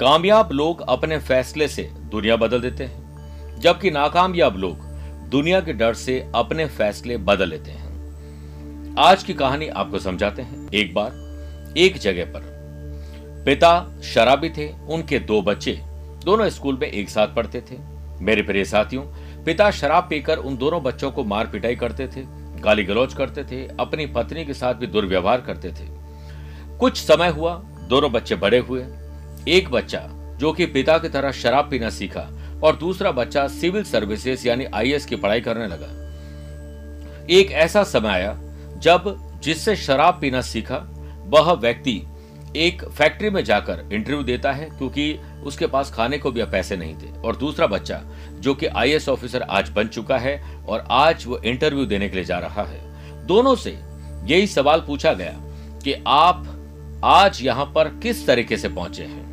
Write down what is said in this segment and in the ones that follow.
कामयाब लोग अपने फैसले से दुनिया बदल देते हैं, जबकि नाकामयाब लोग दुनिया के डर से अपने फैसले बदल लेते हैं। आज की कहानी आपको समझाते हैं। एक बार, एक जगह पर, पिता शराबी थे, उनके दो बच्चे दोनों स्कूल में एक साथ पढ़ते थे। मेरे प्रिय साथियों, पिता शराब पीकर उन दोनों बच्चों को मार पिटाई करते थे, गाली गलौज करते थे, अपनी पत्नी के साथ भी दुर्व्यवहार करते थे। कुछ समय हुआ, दोनों बच्चे बड़े हुए एक बच्चा जो कि पिता की तरह शराब पीना सीखा और दूसरा बच्चा सिविल सर्विसेज़ यानी आईएएस की पढ़ाई करने लगा। एक ऐसा समय आया जब जिससे शराब पीना सीखा, वह व्यक्ति एक फैक्ट्री में जाकर इंटरव्यू देता है क्योंकि उसके पास खाने को भी पैसे नहीं थे। और दूसरा बच्चा जो कि आईएएस ऑफिसर आज बन चुका है और आज वो इंटरव्यू देने के लिए जा रहा है। दोनों से यही सवाल पूछा गया कि आप आज यहाँ पर किस तरीके से पहुँचे हैं?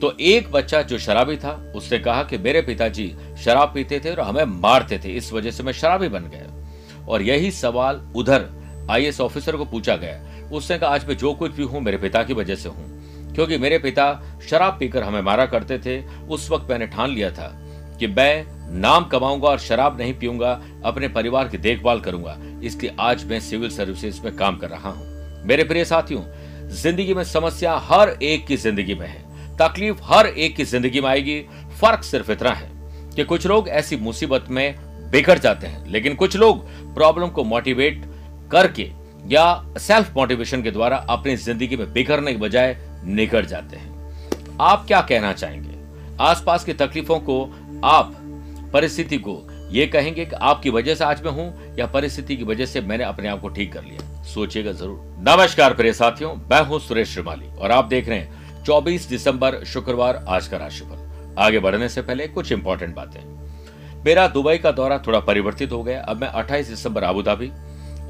तो एक बच्चा जो शराबी था, उसने कहा कि मेरे पिताजी शराब पीते थे और हमें मारते थे, इस वजह से मैं शराबी बन गया। और यही सवाल उधर आईएएस ऑफिसर को पूछा गया। उसने कहा, आज मैं जो कुछ भी हूँ, मेरे पिता की वजह से हूँ। क्योंकि मेरे पिता शराब पीकर हमें मारा करते थे, उस वक्त मैंने ठान लिया था कि मैं नाम कमाऊँगा और शराब नहीं पीऊँगा, अपने परिवार की देखभाल करूँगा। इसलिए आज मैं सिविल सर्विसेज़ में काम कर रहा हूँ। मेरे प्रिय साथियों, ज़िंदगी में समस्या हर एक की ज़िंदगी में है। तकलीफ़ हर एक की ज़िंदगी में आएगी। फ़र्क सिर्फ़ इतना है कि कुछ लोग ऐसी मुसीबत में बिगड़ जाते हैं, लेकिन कुछ लोग प्रॉब्लम को मोटिवेट करके या सेल्फ मोटिवेशन के द्वारा अपनी ज़िंदगी में बिखरने के बजाय निकट जाते हैं। आप क्या कहना चाहेंगे? आसपास की तकलीफों को आप, परिस्थिति को ये कहेंगे कि आपकी वजह से आज मैं हूँ या परिस्थिति की वजह से मैंने अपने आप को ठीक कर लिया? सोचिएगा ज़रूर। नमस्कार प्रिय साथियों, मैं हूँ सुरेश श्रीमाली और आप देख रहे हैं 24 दिसंबर, शुक्रवार, आज का राशिफल। आगे बढ़ने से पहले कुछ इंपॉर्टेंट बातें। मेरा दुबई का दौरा थोड़ा परिवर्तित हो गया। अब मैं 28 दिसंबर आबूधाबी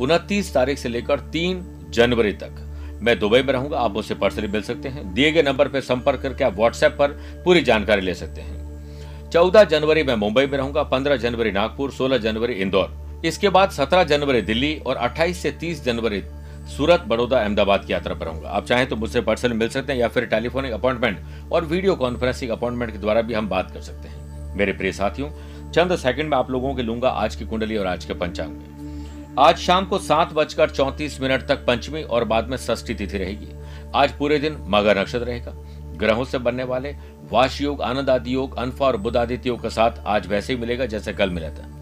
उनतीस तारीख से लेकर तीन जनवरी तक मैं दुबई में रहूँगा। आप मुझसे पर्सनली मिल सकते हैं। दिए गए नंबर पर संपर्क करके आप व्हाट्सएप पर पूरी जानकारी ले सकते हैं। चौदह जनवरी मैं मुंबई में रहूँगा, पंद्रह जनवरी नागपुर, सोलह जनवरी इंदौर। इसके बाद सत्रह जनवरी दिल्ली और अट्ठाईस से तीस जनवरी सूरत, बड़ौदा, अहमदाबाद की यात्रा पर रहूँगा। आप चाहें तो मुझसे पर्सनली मिल सकते हैं या फिर टेलीफोनिक अपॉइंटमेंट और वीडियो कॉन्फ्रेंसिंग अपॉइंटमेंट के द्वारा भी हम बात कर सकते हैं। मेरे प्रिय साथियों, चंद सेकंड में आप लोगों के लूँगा आज की कुंडली और आज के पंचांग में। आज शाम को सात बजकर चौंतीस मिनट तक पंचमी और बाद में षष्ठी तिथि रहेगी। आज पूरे दिन मगर नक्षत्र रहेगा। ग्रहों से बनने वाले वाश योग आनंद आदि योग, अनफा और बुध आदित्य योग के साथ आज वैसे ही मिलेगा जैसे कल मिला था।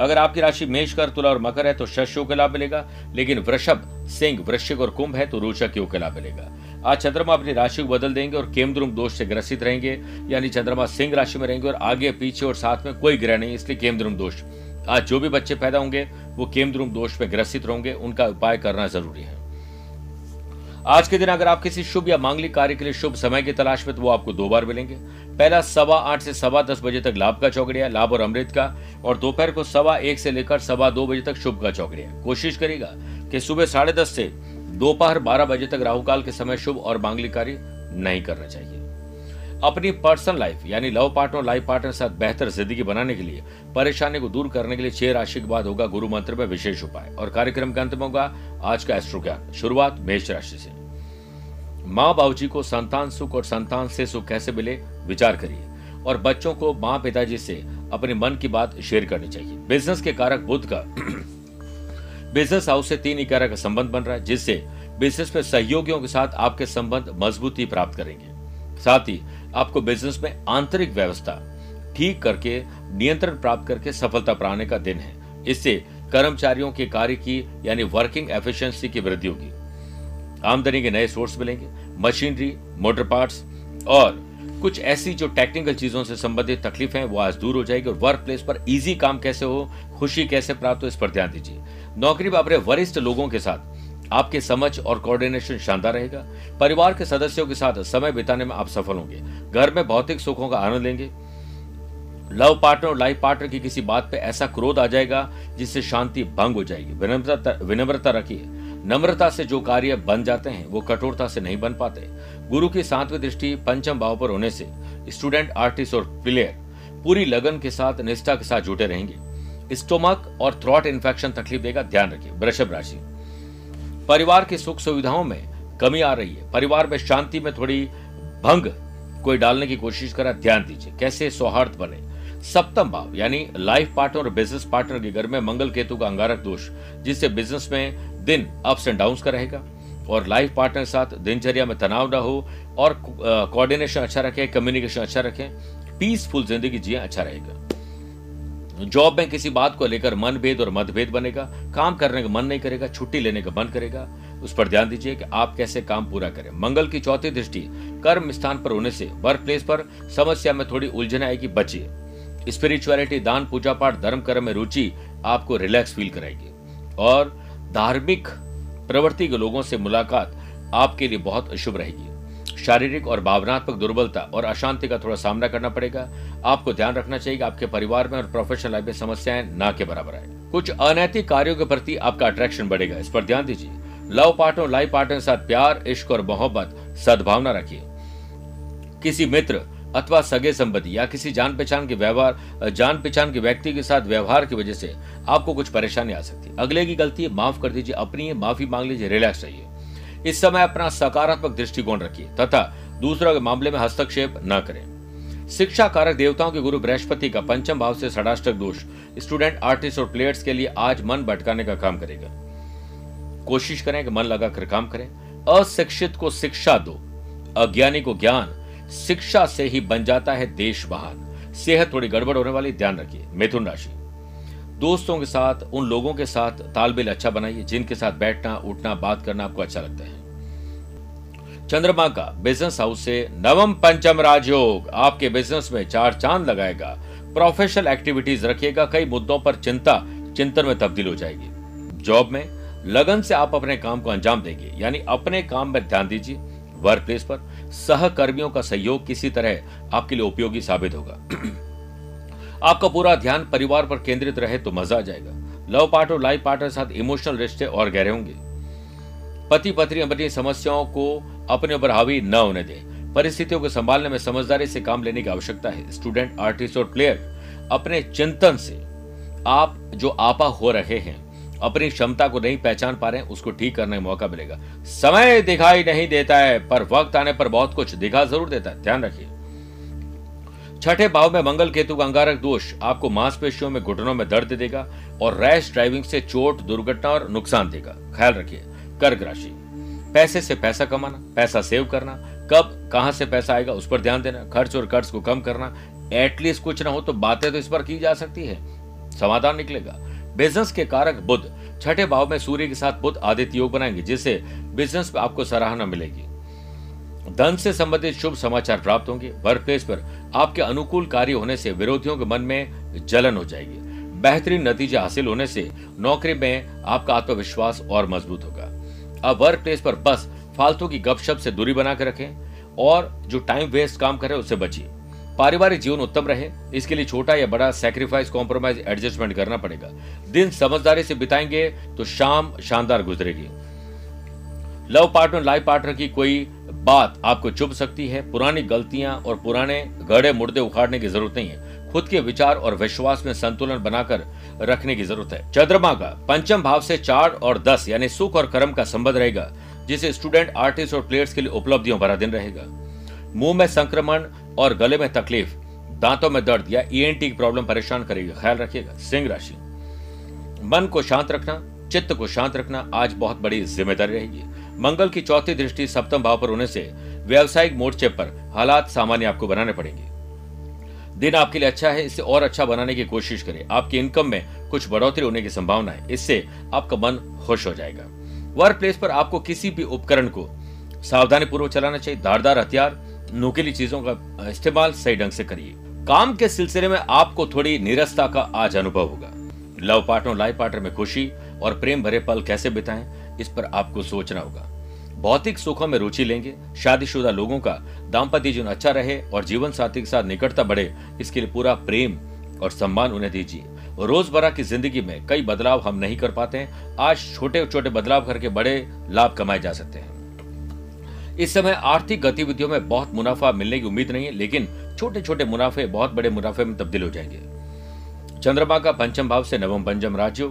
अगर आपकी राशि मेष कर, तुला और मकर है तो शश योग लाभ मिलेगा। लेकिन वृषभ, सिंह, वृश्चिक और कुंभ है तो रोचक योग का लाभ मिलेगा। आज चंद्रमा अपनी राशि को बदल देंगे और केमद्रुम दोष से ग्रसित रहेंगे। यानी चंद्रमा सिंह राशि में रहेंगे और आगे, पीछे और साथ में कोई ग्रह नहीं, इसलिए केमद्रुम दोष। आज जो भी बच्चे पैदा होंगे, वो केमद्रुम दोष में ग्रसित रहेंगे उनका उपाय करना ज़रूरी है। आज के दिन अगर आप किसी शुभ या मांगलिक कार्य के लिए शुभ समय की तलाश में तो वो आपको दो बार मिलेंगे। पहला सवा आठ से सवा दस बजे तक लाभ का चौकड़िया लाभ और अमृत का, और दोपहर को सवा एक से लेकर सवा दो बजे तक शुभ का चौकड़िया कोशिश करेगा कि सुबह साढ़े दस से दोपहर बारह बजे तक राहुकाल के समय शुभ और मांगलिक कार्य नहीं करना चाहिए। अपनी पर्सनल लाइफ यानी लव पार्टनर लाइफ पार्टनर के साथ बेहतर ज़िंदगी बनाने के लिए, परेशानी को दूर करने के लिए छह राशि के बाद होगा गुरु मंत्र में विशेष उपाय। और कार्यक्रम के अंत में होगा आज का एस्ट्रो ज्ञान। शुरुआत मेष राशि से। माँ बाबूजी को संतान सुख और संतान से सुख कैसे मिले, विचार करिए। और बच्चों को माँ पिताजी से अपने मन की बात शेयर करनी चाहिए। बिज़नेस के कारक बुद्ध का बिज़नेस हाउस से तीन इकारा का संबंध बन रहा है, जिससे बिज़नेस में सहयोगियों के साथ आपके संबंध मजबूती प्राप्त करेंगे। साथ ही आपको बिज़नेस में आंतरिक व्यवस्था ठीक करके, नियंत्रण प्राप्त करके सफलता पाने का दिन है। इससे कर्मचारियों के कार्य की, यानी वर्किंग एफिशिएंसी की वृद्धि होगी। आमदनी के नए सोर्स मिलेंगे मशीनरी मोटर पार्ट्स और कुछ ऐसी जो टेक्निकल चीज़ों से संबंधित तकलीफ़ है, वो आज दूर हो जाएगी और वर्क प्लेस पर इजी काम कैसे हो, खुशी कैसे प्राप्त हो, इस पर ध्यान दीजिए। नौकरी में अपने वरिष्ठ लोगों के साथ आपकी समझ और कोऑर्डिनेशन शानदार रहेगा। परिवार के सदस्यों के साथ समय बिताने में आप सफल होंगे। घर में भौतिक सुखों का आनंद लेंगे। लव पार्टनर और लाइफ पार्टनर की किसी बात पे ऐसा क्रोध आ जाएगा जिससे शांति भंग हो जाएगी। विनम्रता विनम्रता रखिए। नम्रता से जो कार्य बन जाते हैं, वो कठोरता से नहीं बन पाते। गुरु की सातवीं दृष्टि पंचम भाव पर होने से स्टूडेंट आर्टिस्ट और प्लेयर पूरी लगन के साथ, निष्ठा के साथ जुटे रहेंगे। स्टोमक और थ्रॉट इन्फेक्शन तकलीफ़ देगा, ध्यान रखिए। वृषभ राशि। परिवार की सुख सुविधाओं में कमी आ रही है। परिवार में शांति में थोड़ी भंग कोई डालने की कोशिश करा, ध्यान दीजिए। कैसे सौहार्द बने? सप्तम भाव, यानी लाइफ पार्टनर और बिज़नेस पार्टनर के घर में मंगल केतु का अंगारक दोष, जिससे बिज़नेस में दिन अप्स एंड डाउन का रहेगा। और लाइफ पार्टनर के साथ दिनचर्या में तनाव ना हो और कोऑर्डिनेशन अच्छा रखें कम्युनिकेशन अच्छा रखें। पीसफुल ज़िंदगी जिए अच्छा रहेगा। जॉब में किसी बात को लेकर मनभेद और मतभेद बनेगा, काम करने का मन नहीं करेगा, छुट्टी लेने का मन करेगा। उस पर ध्यान दीजिए कि आप कैसे काम पूरा करें। मंगल की चौथी दृष्टि, कर्म स्थान पर होने से वर्क प्लेस पर समस्या में थोड़ी उलझन आएगी, बचिए। स्पिरिचुअलिटी दान, पूजा पाठ, धर्म, कर्म में रुचि आपको रिलैक्स फील कराएगी। और धार्मिक प्रवृत्ति के लोगों से मुलाकात आपके लिए बहुत शुभ रहेगी। शारीरिक और भावनात्मक दुर्बलता और अशांति का थोड़ा सामना करना पड़ेगा। आपको ध्यान रखना चाहिए कि आपके परिवार में और प्रोफेशनल लाइफ में समस्याएँ ना के बराबर आए। कुछ अनैतिक कार्यों के प्रति आपका अट्रैक्शन बढ़ेगा। इस पर ध्यान दीजिए। लव पार्टनर लाइफ पार्टनर के साथ प्यार, इश्क और मोहब्बत, सद्भावना रखिए। किसी मित्र अथवा सगे संबंधी या किसी जान पहचान के व्यवहार जान पहचान के व्यक्ति के साथ व्यवहार की वजह से आपको कुछ परेशानी आ सकती है। अगले की गलती है, माफ़ कर दीजिए, अपनी माफ़ी मांग लीजिए रिलैक्स रहिए। इस समय अपना सकारात्मक दृष्टिकोण रखिए, तथा दूसरों के मामले में हस्तक्षेप न करें। शिक्षा कारक देवताओं के गुरु बृहस्पति का पंचम भाव से षडाष्टक दोष, स्टूडेंट, आर्टिस्ट और प्लेयर्स के लिए आज मन भटकाने का काम करेगा। कोशिश करें कि मन लगाकर काम करें। अशिक्षित को शिक्षा दो, अज्ञानी को ज्ञान। शिक्षा से ही बन जाता है देश महान। सेहत थोड़ी गड़बड़ होने वाली, ध्यान रखिए। मिथुन राशि। दोस्तों के साथ, उन लोगों के साथ तालमेल अच्छा बनाइए, जिनके साथ बैठना, उठना, बात करना आपको अच्छा लगता है। चंद्रमा का बिज़नेस हाउस से नवम पंचम राजयोग। आपके बिज़नेस में चार चाँद लगाएगा। प्रोफेशनल एक्टिविटीज़ रखिएगा। कई मुद्दों पर चिंता, चिंतन में तब्दील हो जाएगी। जॉब में लगन से आप अपने काम को अंजाम देंगे। यानी अपने काम में ध्यान दीजिए। वर्क प्लेस पर सहकर्मियों का सहयोग किसी तरह आपके लिए उपयोगी साबित होगा। आपका पूरा ध्यान परिवार पर केंद्रित रहे तो मज़ा आ जाएगा। लव पार्ट और लाइफ पार्टनर साथ इमोशनल रिश्ते और गहरे होंगे। पति पत्नी अपनी समस्याओं को अपने ऊपर हावी न होने दें। परिस्थितियों को संभालने में समझदारी से काम लेने की आवश्यकता है। स्टूडेंट, आर्टिस्ट और प्लेयर, अपने चिंतन से आप जो आपा हो रहे हैं, अपनी क्षमता को नहीं पहचान पा रहे हैं, उसको ठीक करने का मौका मिलेगा। समय दिखाई नहीं देता है, पर वक्त आने पर बहुत कुछ दिखा ज़रूर देता है। ध्यान रखिए। छठे भाव में मंगल केतु का अंगारक दोष आपको मांसपेशियों में घुटनों में दर्द देगा और रैश ड्राइविंग से चोट, दुर्घटना और नुकसान देगा। ख्याल रखिए, कर्क राशि। पैसे से पैसा कमाना, पैसा सेव करना, कब, कहाँ से पैसा आएगा उस पर ध्यान देना, खर्च और कर्ज को कम करना एटलीस्ट कुछ ना हो तो बातें तो इस पर की जा सकती है। समाधान निकलेगा। बिज़नेस के कारक बुद्ध छठे भाव में सूर्य के साथ बुद्ध आदित्य योग बनाएँगे, जिससे बिज़नेस में आपको सराहना मिलेगी। धन से संबंधित शुभ समाचार प्राप्त होंगे। वर्क प्लेस पर आपके अनुकूल कार्य होने से विरोधियों के मन में जलन हो जाएगी। बेहतरीन नतीजे हासिल होने से नौकरी में आपका आत्मविश्वास और मज़बूत होगा। अब वर्क प्लेस पर बस फालतू की गपशप से दूरी बना कर रखें और जो टाइम वेस्ट काम करे उससे बचिए। पारिवारिक जीवन उत्तम रहे, इसके लिए छोटा या बड़ा सेक्रीफाइस कॉम्प्रोमाइज एडजस्टमेंट करना पड़ेगा। दिन समझदारी से बिताएँगे तो शाम शानदार गुजरेगी। लव पार्टनर लाइफ पार्टनर की कोई बात आपको चुभ सकती है, पुरानी गलतियाँ और पुराने गड़े मुर्दे उखाड़ने की ज़रूरत नहीं है। खुद के विचार और विश्वास में संतुलन बनाकर रखने की ज़रूरत है। चंद्रमा का पंचम भाव से चार और दस, यानी सुख और कर्म का संबंध रहेगा, जिसे स्टूडेंट, आर्टिस्ट और प्लेयर्स के लिए उपलब्धियों भरा दिन रहेगा। मुँह में संक्रमण और गले में तकलीफ़, दांतों में दर्द या ई e की प्रॉब्लम परेशान करेगी। ख्याल रखिएगा, सिंह राशि। मन को शांत रखना, चित्त को शांत रखना आज बहुत बड़ी ज़िम्मेदारी रहेगी। मंगल की चौथी दृष्टि सप्तम भाव पर होने से व्यावसायिक मोर्चे पर हालात सामान्य आपको बनाने पड़ेंगे। दिन आपके लिए अच्छा है, इसे और अच्छा बनाने की कोशिश करें। आपकी इनकम में कुछ बढ़ोतरी होने की संभावना है, इससे आपका मन खुश हो जाएगा। वर्क प्लेस पर आपको किसी भी उपकरण को सावधानी पूर्वक चलाना चाहिए। धारदार हथियार, नुकीली चीज़ों का इस्तेमाल सही ढंग से करिए। काम के सिलसिले में आपको थोड़ी निरस्ता का आज अनुभव होगा। लव पार्टनर लाइफ पार्टनर में खुशी और प्रेम भरे पल कैसे बिताएँ, इस पर आपको सोचना होगा। भौतिक सुखों में रुचि लेंगे, शादीशुदा लोगों का दाम्पत्य जीवन अच्छा रहे और जीवन साथी के साथ निकटता बढ़े, इसके लिए पूरा प्रेम और सम्मान उन्हें दीजिए। रोज़मर्रा की ज़िंदगी में कई बदलाव हम नहीं कर पाते हैं, आज छोटे छोटे बदलाव करके बड़े लाभ कमाए जा सकते हैं। इस समय आर्थिक गतिविधियों में बहुत मुनाफा मिलने की उम्मीद नहीं है, लेकिन छोटे छोटे मुनाफे, बहुत बड़े मुनाफे में तब्दील हो जाएँगे। चंद्रमा का पंचम भाव से नवम पंचम राज्यों।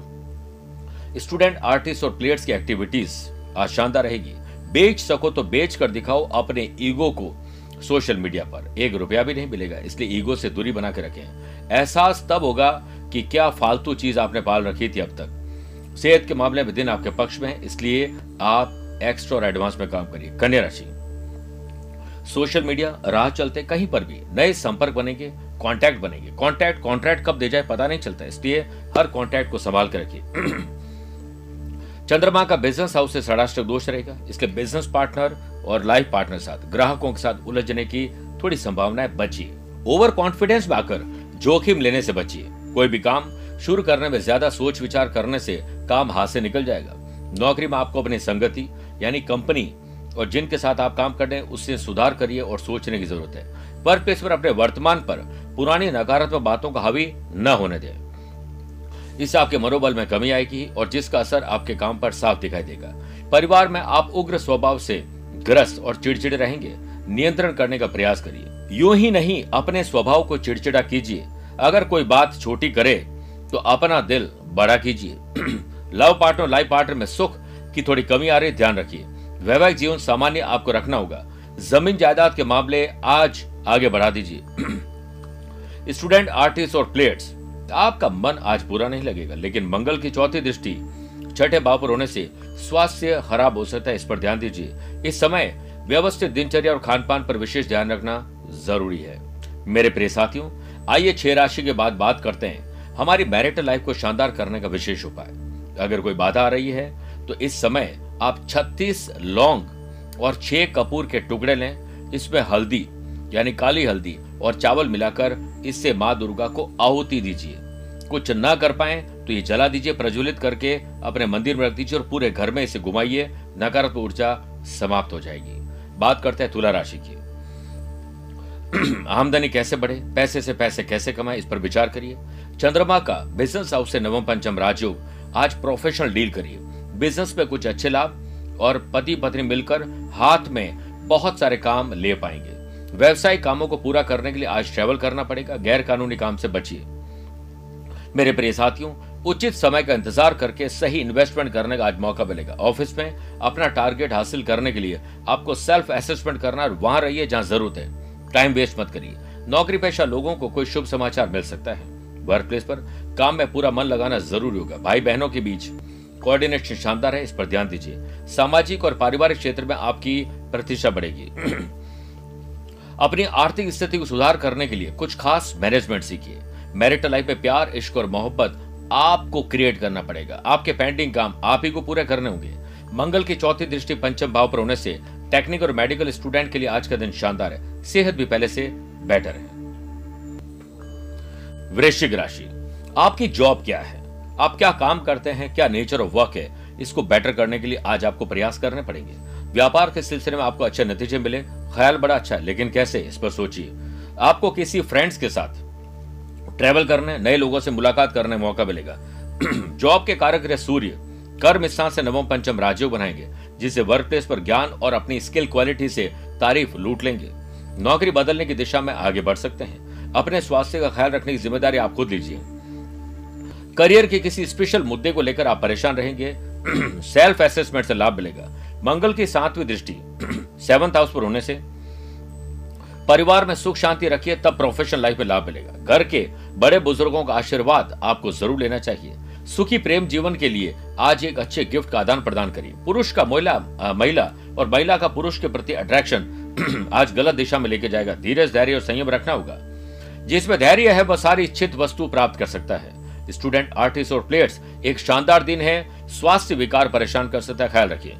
स्टूडेंट, आर्टिस्ट और प्लेयर्स की एक्टिविटीज़ आज शानदार रहेगी। बेच सको तो बेच कर दिखाओ अपने ईगो को सोशल मीडिया पर। एक रुपया भी नहीं मिलेगा, इसलिए ईगो से दूरी बना के रखें। एहसास तब होगा कि क्या फालतू चीज़ आपने पाल रखी थी अब तक। सेहत के मामले में दिन आपके पक्ष में है, इसलिए आप एक्स्ट्रा और एडवांस में काम करिए। कन्या राशि। सोशल मीडिया, राह चलते कहीं पर भी। नए संपर्क बनेंगे कांटेक्ट बनेंगे। कांटेक्ट कॉन्ट्रैक्ट कब दे जाए पता नहीं चलता, इसलिए हर कांटेक्ट को संभाल कर रखिए। चंद्रमा का बिज़नेस हाउस से षडाष्टक दोष रहेगा। इसलिए बिज़नेस पार्टनर और लाइफ पार्टनर साथ, ग्राहकों के साथ उलझने की थोड़ी संभावनाएँ बचिए ओवर कॉन्फिडेंस में आकर जोखिम लेने से बचिए। कोई भी काम शुरू करने में ज़्यादा सोच विचार करने से काम हाथ से निकल जाएगा। नौकरी में आपको अपनी संगति, यानी कंपनी और जिनके साथ आप काम कर रहे हैं, उससे सुधार करिए और सोचने की ज़रूरत है। वर्क प्लेस पर अपने वर्तमान पर पुरानी नकारात्मक बातों का हावी न होने दें। इससे आपके मनोबल में कमी आएगी और जिसका असर आपके काम पर साफ़ दिखाई देगा। परिवार में आप उग्र स्वभाव से ग्रस्त और चिड़चिड़े रहेंगे। नियंत्रण करने का प्रयास करिए। यूँ ही नहीं, अपने स्वभाव को चिड़चिड़ा कीजिए। अगर कोई बात छोटी करे तो अपना दिल बड़ा कीजिए। लव पार्टनर, लाइफ पार्टनर में सुख की थोड़ी कमी आ रही, ध्यान रखिए। वैवाहिक जीवन सामान्य आपको रखना होगा। ज़मीन जायदाद के मामले आज आगे बढ़ा दीजिए। स्टूडेंट, आर्टिस्ट और प्लेयर्स आपका मन आज बुरा नहीं लगेगा, लेकिन मंगल की चौथी दृष्टि, छठे भाव पर होने से स्वास्थ्य खराब हो सकता है, इस पर ध्यान दीजिए। इस समय व्यवस्थित दिनचर्या और खान पान पर विशेष ध्यान रखना ज़रूरी है। मेरे प्रिय साथियों, आइए छह राशि के बाद बात करते हैं। हमारी मैरिटल लाइफ को शानदार करने का विशेष उपाय। अगर कोई बाधा आ रही है तो इस समय आप 36 लौंग और छह कपूर के टुकड़े लें। इसमें हल्दी यानी काली हल्दी और चावल मिलाकर इससे माँ दुर्गा को आहुति दीजिए। कुछ न कर पाए तो ये जला दीजिए प्रज्वलित करके, अपने मंदिर में रख दीजिए और पूरे घर में इसे घुमाइए। नकारात्मक ऊर्जा समाप्त हो जाएगी। बात करते हैं तुला राशि की। आमदनी कैसे बढ़े? पैसे से पैसे कैसे कमाए? इस पर विचार करिए। चंद्रमा का बिज़नेस हाउस से नवम पंचम राजयोग आज प्रोफेशनल डील करिए। बिज़नेस में कुछ अच्छे लाभ और पति पत्नी मिलकर हाथ में बहुत सारे काम ले पाएँगे। व्यवसायिक कामों को पूरा करने के लिए आज ट्रेवल करना पड़ेगा गैर कानूनी काम से बचिए। मेरे प्रिय साथियों, उचित समय का इंतज़ार करके सही इन्वेस्टमेंट करने का आज मौका मिलेगा। ऑफ़िस में अपना टारगेट हासिल करने के लिए आपको सेल्फ असेसमेंट करना और वहाँ रहिए जहाँ ज़रूरत है। टाइम वेस्ट मत करिए। नौकरी पेशा लोगों को कोई शुभ समाचार मिल सकता है। वर्क प्लेस पर काम में पूरा मन लगाना ज़रूरी होगा। भाई बहनों के बीच कोऑर्डिनेशन शानदार है, इस पर ध्यान दीजिए। सामाजिक और पारिवारिक क्षेत्र में आपकी प्रतिष्ठा बढ़ेगी। अपनी आर्थिक स्थिति को सुधार करने के लिए कुछ खास मैनेजमेंट सीखिए। मैरिटल लाइफ में प्यार, इश्क और मोहब्बत आपको क्रिएट करना पड़ेगा। आपके पेंडिंग काम आप ही को पूरे करने होंगे। मंगल की चौथी दृष्टि पंचम भाव पर होने से टेक्निक और मेडिकल स्टूडेंट के लिए आज का दिन शानदार है। सेहत भी पहले से बेटर है। वृश्चिक राशि, आपकी जॉब क्या है? आप क्या काम करते हैं? क्या नेचर ऑफ़ वर्क है? इसको बेटर करने के लिए आज आपको प्रयास करने पड़ेंगे। व्यापार के सिलसिले में आपको अच्छे नतीजे मिले। ख्याल बड़ा अच्छा है, लेकिन कैसे, इस पर सोचिए। आपको किसी फ्रेंड्स के साथ ट्रेवल करने, नए लोगों से मुलाकात करने मौका मिलेगा। जॉब के कारक सूर्य। कर्म स्थान से नवम पंचम राज्यों बनाएँगे जिससे वर्क प्लेस पर ज्ञान और अपनी स्किल क्वालिटी से तारीफ़ लूट लेंगे। नौकरी बदलने की दिशा में आगे बढ़ सकते हैं। अपने स्वास्थ्य का ख्याल रखने की ज़िम्मेदारी आप खुद लीजिए। करियर के किसी स्पेशल मुद्दे को लेकर आप परेशान रहेंगे। सेल्फ असेसमेंट से लाभ मिलेगा। मंगल की सातवीं दृष्टि सेवंथ हाउस पर होने से, परिवार में सुख शांति रखिए, तब प्रोफेशनल लाइफ में लाभ मिलेगा। घर के बड़े बुज़ुर्गों का आशीर्वाद आपको ज़रूर लेना चाहिए। सुखी प्रेम जीवन के लिए आज एक अच्छे गिफ्ट का आदान प्रदान करिए। पुरुष का महिला महिला और महिला का पुरुष के प्रति अट्रैक्शन आज गलत दिशा में लेके जाएगा। धीरज, धैर्य और संयम रखना होगा। जिसमें धैर्य है, वह सारी इच्छित वस्तु प्राप्त कर सकता है। स्टूडेंट आर्टिस्ट और प्लेयर्स एक शानदार दिन है। स्वास्थ्य विकार परेशान कर सकता है। ख्याल रखिए।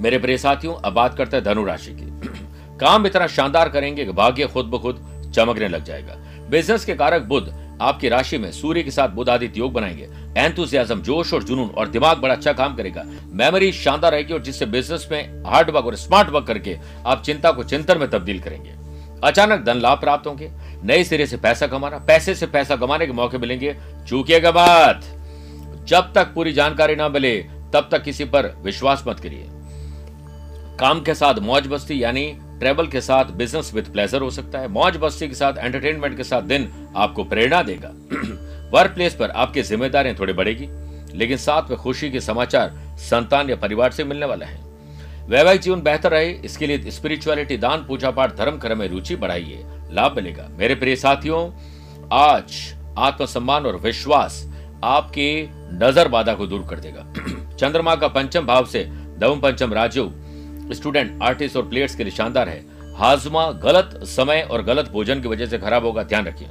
मेरे प्रिय साथियों, अब बात करते हैं धनु राशि की। काम इतना शानदार करेंगे कि भाग्य खुद ब खुद चमकने लग जाएगा। बिज़नेस के कारक बुद्ध आपकी राशि में सूर्य के साथ बुद्ध आदित्य योग बनाएँगे। एंथुजियाज्म जोश और जुनून और दिमाग बड़ा अच्छा काम करेगा। मेमोरी शानदार रहेगी और जिससे बिज़नेस में हार्ड वर्क और स्मार्ट वर्क करके आप चिंता को चिंतन में तब्दील करेंगे। अचानक धन लाभ प्राप्त होंगे। नए सिरे से पैसा कमाना, पैसे से पैसा कमाने के मौके मिलेंगे। चूकिएगा बात। जब तक पूरी जानकारी ना मिले, तब तक किसी पर विश्वास मत करिए। काम के साथ मौज बस्ती यानी ट्रेवल के साथ बिज़नेस विद प्लेजर हो सकता है। मौज बस्ती के साथ एंटरटेनमेंट के साथ दिन आपको प्रेरणा देगा। वर्क प्लेस पर आपकी जिम्मेदारियाँ थोड़ी बढ़ेगी, लेकिन साथ में खुशी के समाचार, संतान या परिवार से मिलने वाला है। वैवाहिक जीवन बेहतर रहे, इसके लिए स्पिरिचुअलिटी दान, पूजा पाठ, धर्म कर्म में रुचि बढ़ाइए, लाभ मिलेगा। मेरे प्रिय साथियों, आज आत्मसम्मान और विश्वास आपके नज़र बाधा को दूर कर देगा। चंद्रमा का पंचम भाव से नवम पंचम राजू स्टूडेंट, आर्टिस्ट और प्लेयर्स के लिए शानदार है। हाजमा गलत समय और गलत भोजन की वजह से खराब होगा, ध्यान रखिए।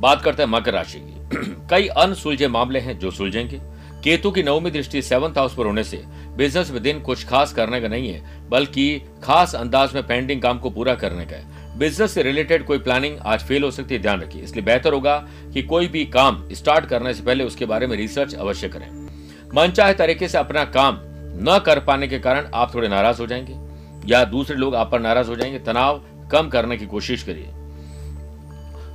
बात करते हैं मकर राशि की। कई अनसुलझे मामले हैं जो सुलझेंगे। केतु की नवमी दृष्टि सेवंथ हाउस पर होने से बिज़नेस में दिन कुछ खास करने का नहीं है, बल्कि खास अंदाज में पेंडिंग काम को पूरा करने का है। बिज़नेस से रिलेटेड कोई प्लानिंग आज फेल हो सकती है, ध्यान रखिए। इसलिए बेहतर होगा कि कोई भी काम स्टार्ट करने से पहले उसके बारे में रिसर्च अवश्य करें। मनचाहे तरीके से अपना काम न कर पाने के कारण आप थोड़े नाराज़ हो जाएँगे, या दूसरे लोग आप पर नाराज़ हो जाएँगे। तनाव कम करने की कोशिश करिए।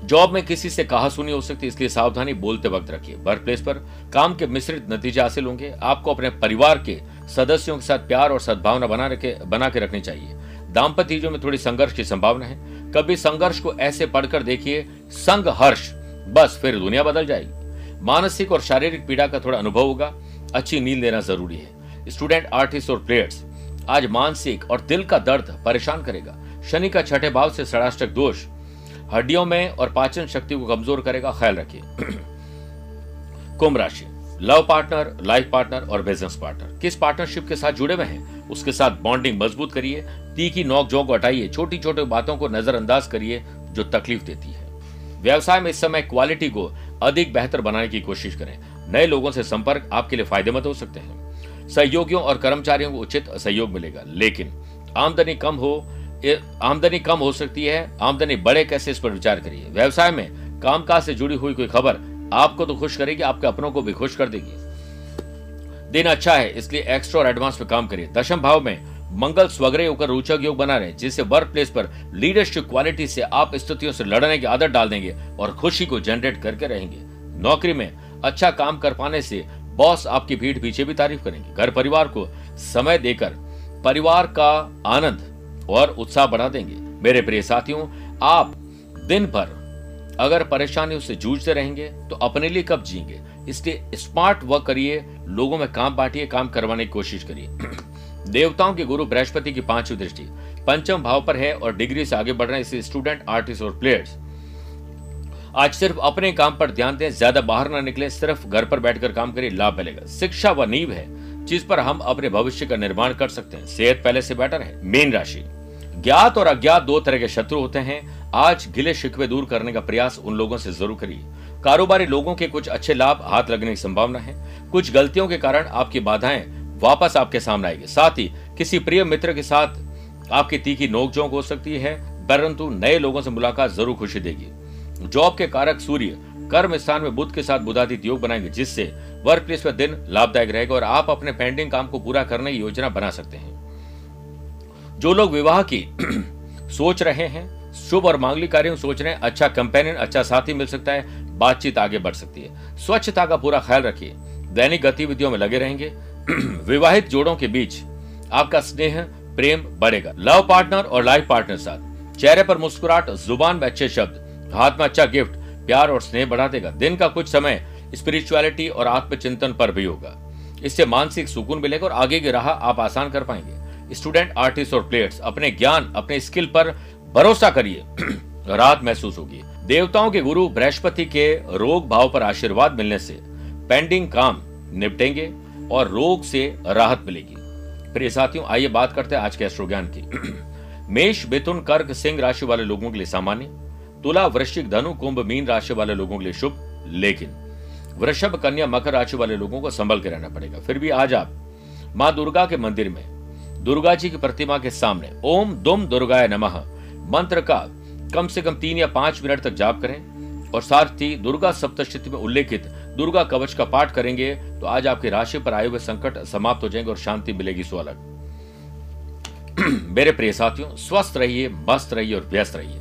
जॉब में किसी से कहा सुनी हो सकती है इसलिए सावधानी बोलते वक्त रखिए। वर्क प्लेस पर काम के मिश्रित नतीजे हासिल होंगे। आपको अपने परिवार के सदस्यों के साथ प्यार और सद्भावना बना रखे, बना के रखनी चाहिए। दाम्पत्य में थोड़ी संघर्ष की संभावना है। कभी संघर्ष को ऐसे पढ़कर देखिए, संघर्ष, बस फिर दुनिया बदल जाएगी। मानसिक और शारीरिक पीड़ा का थोड़ा अनुभव होगा। अच्छी नींद लेना ज़रूरी है। स्टूडेंट, आर्टिस्ट और प्लेयर्स, आज मानसिक और दिल का दर्द परेशान करेगा। शनि का छठे भाव से षडाष्टक दोष, हड्डियों में और पाचन शक्ति को कमज़ोर करेगा, ख्याल रखिए। कुंभ राशि, लव पार्टनर, लाइफ पार्टनर और बिज़नेस पार्टनर। किस पार्टनरशिप के साथ जुड़े हुए हैं? उसके साथ बॉन्डिंग मज़बूत करिए, तीखी नोक झोंक हटाइए छोटी छोटी बातों को नजरअंदाज करिए, जो तकलीफ़ देती है। व्यवसाय में इस समय क्वालिटी को अधिक बेहतर बनाने की कोशिश करें। नए लोगों से संपर्क आपके लिए फ़ायदेमंद हो सकते हैं। सहयोगियों और कर्मचारियों को उचित सहयोग मिलेगा। लेकिन आमदनी कम हो आमदनी कम हो सकती है। आमदनी बढ़े कैसे, इस पर विचार करिए। व्यवसाय में कामकाज से जुड़ी हुई कोई खबर आपको तो खुश करेगी, आपके अपनों को भी खुश कर देगी। दिन अच्छा है, इसलिए एक्स्ट्रा और एडवांस में काम करिए। दशम भाव में मंगल स्वग्रह होकर रोचक योग बना रहे, जिससे वर्क प्लेस पर लीडरशिप क्वालिटी से आप स्थितियों से लड़ने की आदत डाल देंगे और खुशी को जनरेट करके रहेंगे। नौकरी में अच्छा काम कर पाने से बॉस आपकी भीड़ पीछे भी तारीफ़ करेंगे। घर परिवार को समय देकर परिवार का आनंद और उत्साह बढ़ा देंगे। मेरे प्रिय साथियों, आप दिन भर अगर परेशानियों से जूझते रहेंगे तो अपने लिए कब जिएँगे? इसलिए स्मार्ट वर्क करिए, लोगों में काम बांटिए, काम करवाने की कोशिश करिए। देवताओं के गुरु बृहस्पति की पांचवी दृष्टि। पंचम भाव पर है और डिग्री से आगे बढ़ रहे हैं। इसलिए स्टूडेंट, आर्टिस्ट और प्लेयर्स आज सिर्फ़ अपने काम पर ध्यान दें, ज़्यादा बाहर ना निकले, सिर्फ़ घर पर बैठकर काम करिए, लाभ मिलेगा। शिक्षा व नींव है, जिस पर हम अपने भविष्य का निर्माण कर सकते हैं। सेहत पहले से बेटर है, मेन राशि। ज्ञात और अज्ञात दो तरह के शत्रु होते हैं। आज गिले शिकवे दूर करने का प्रयास उन लोगों से ज़रूर करिए। कारोबारी लोगों के कुछ अच्छे लाभ हाथ लगने की संभावना है। कुछ गलतियों के कारण आपकी बाधाएँ वापस आपके सामने आएगी। साथ ही किसी प्रिय मित्र के साथ आपकी तीखी नोकझोंक हो सकती है, परंतु नए लोगों से मुलाकात ज़रूर खुशी देगी। जॉब के कारक सूर्य कर्म स्थान में बुद्ध के साथ बुधादित योग बनाएँगे, जिससे वर्क प्लेस में दिन लाभदायक रहेगा और आप अपने पेंडिंग काम को पूरा करने की योजना बना सकते हैं। जो लोग विवाह की सोच रहे हैं, शुभ और मांगलिक कार्यों सोच रहे हैं अच्छा कंपेनियन अच्छा साथी मिल सकता है, बातचीत आगे बढ़ सकती है। स्वच्छता का पूरा ख्याल रखिए। दैनिक गतिविधियों में लगे रहेंगे। विवाहित जोड़ों के बीच आपका स्नेह, प्रेम बढ़ेगा। लव पार्टनर और लाइफ पार्टनर साथ। चेहरे पर मुस्कुराहट, ज़ुबान में अच्छे शब्द। हाथ में अच्छा गिफ्ट, प्यार और स्नेह बढ़ा देगा। दिन का कुछ समय स्पिरिचुअलिटी और आत्मचिंतन पर भी होगा। इससे मानसिक सुकून मिलेगा और आगे की राह आप आसान कर पाएँगे। स्टूडेंट आर्टिस्ट और प्लेयर्स अपने ज्ञान, अपने स्किल पर भरोसा करिए। राहत महसूस होगी। देवताओं के गुरु बृहस्पति के रोग भाव पर आशीर्वाद मिलने से पेंडिंग काम निपटेंगे और रोग से राहत मिलेगी। प्रिय साथियों, आइए बात करते हैं आज के एस्ट्रो ज्ञान की। मेष, मिथुन, कर्क, सिंह राशि वाले लोगों के लिए सामान्य। तुला वृश्चिक धनु, कुंभ, मीन राशि वाले लोगों के लिए शुभ। लेकिन वृषभ कन्या मकर राशि वाले लोगों को संभल के रहना पड़ेगा। फिर भी आज आप माँ दुर्गा के मंदिर में, दुर्गा जी की प्रतिमा के सामने, ओम दुम दुर्गाय नमः, मंत्र का कम से कम तीन या पाँच मिनट तक जाप करें। और साथ ही दुर्गा सप्तशती में उल्लेखित दुर्गा कवच का पाठ करेंगे तो आज आपकी राशि पर आए हुए संकट समाप्त हो जाएँगे और शांति मिलेगी सो अलग मेरे प्रिय साथियों, स्वस्थ रहिए, मस्त रहिए और व्यस्त रहिए।